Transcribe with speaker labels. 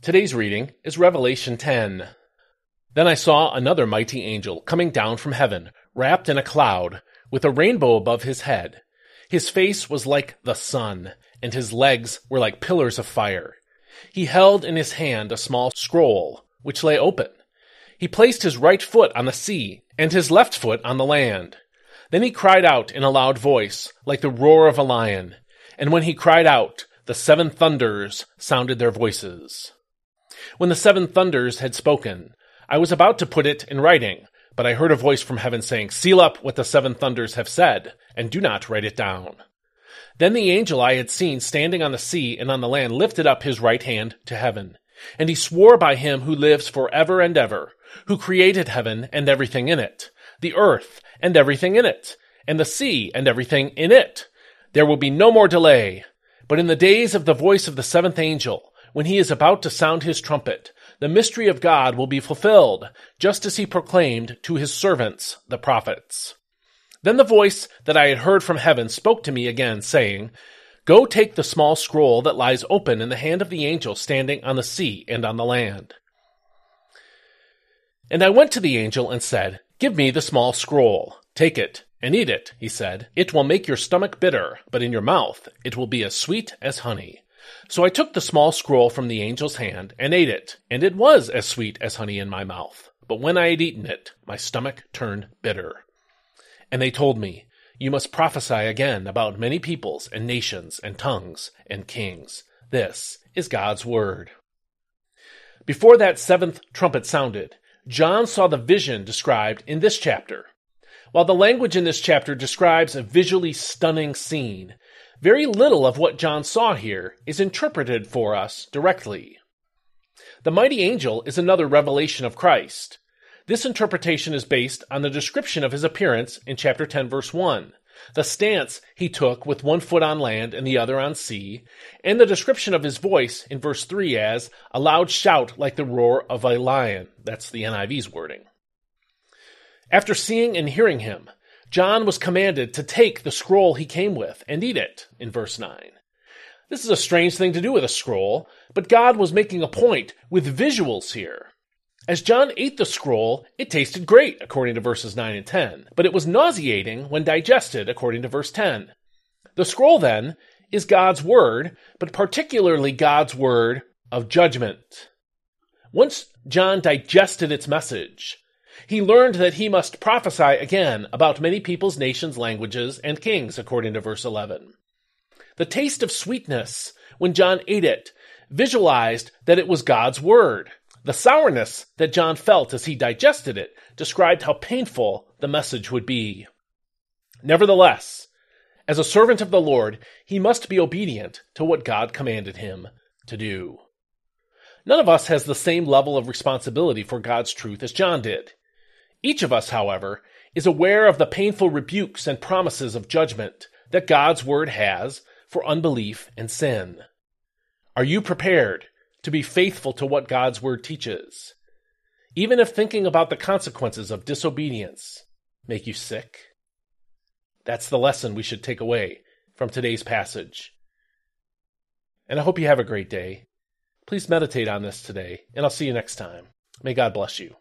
Speaker 1: Today's reading is Revelation 10. Then I saw another mighty angel coming down from heaven, wrapped in a cloud, with a rainbow above his head. His face was like the sun, and his legs were like pillars of fire. He held in his hand a small scroll, which lay open. He placed his right foot on the sea, and his left foot on the land. Then he cried out in a loud voice, like the roar of a lion. And when he cried out, the seven thunders sounded their voices. When the seven thunders had spoken, I was about to put it in writing, but I heard a voice from heaven saying, Seal up what the seven thunders have said, and do not write it down. Then the angel I had seen standing on the sea and on the land lifted up his right hand to heaven. And he swore by him who lives for ever and ever, who created heaven and everything in it, the earth and everything in it, and the sea and everything in it. There will be no more delay. But in the days of the voice of the seventh angel, when he is about to sound his trumpet, the mystery of God will be fulfilled, just as he proclaimed to his servants, the prophets. Then the voice that I had heard from heaven spoke to me again, saying, Go take the small scroll that lies open in the hand of the angel standing on the sea and on the land. And I went to the angel and said, Give me the small scroll. Take it and eat it, he said. It will make your stomach bitter, but in your mouth it will be as sweet as honey. So I took the small scroll from the angel's hand and ate it, and it was as sweet as honey in my mouth. But when I had eaten it, my stomach turned bitter. And they told me, You must prophesy again about many peoples and nations and tongues and kings. This is God's word. Before that seventh trumpet sounded, John saw the vision described in this chapter. While the language in this chapter describes a visually stunning scene, very little of what John saw here is interpreted for us directly. The mighty angel is another revelation of Christ. This interpretation is based on the description of his appearance in chapter 10 verse 1, the stance he took with one foot on land and the other on sea, and the description of his voice in verse 3 as a loud shout like the roar of a lion. That's the NIV's wording. After seeing and hearing him, John was commanded to take the scroll he came with and eat it, in verse 9. This is a strange thing to do with a scroll, but God was making a point with visuals here. As John ate the scroll, it tasted great, according to verses 9 and 10, but it was nauseating when digested, according to verse 10. The scroll, then, is God's word, but particularly God's word of judgment. Once John digested its message, he learned that he must prophesy again about many peoples, nations, languages, and kings, according to verse 11. The taste of sweetness, when John ate it, visualized that it was God's word. The sourness that John felt as he digested it described how painful the message would be. Nevertheless, as a servant of the Lord, he must be obedient to what God commanded him to do. None of us has the same level of responsibility for God's truth as John did. Each of us, however, is aware of the painful rebukes and promises of judgment that God's word has for unbelief and sin. Are you prepared to be faithful to what God's word teaches? Even if thinking about the consequences of disobedience make you sick? That's the lesson we should take away from today's passage. And I hope you have a great day. Please meditate on this today, and I'll see you next time. May God bless you.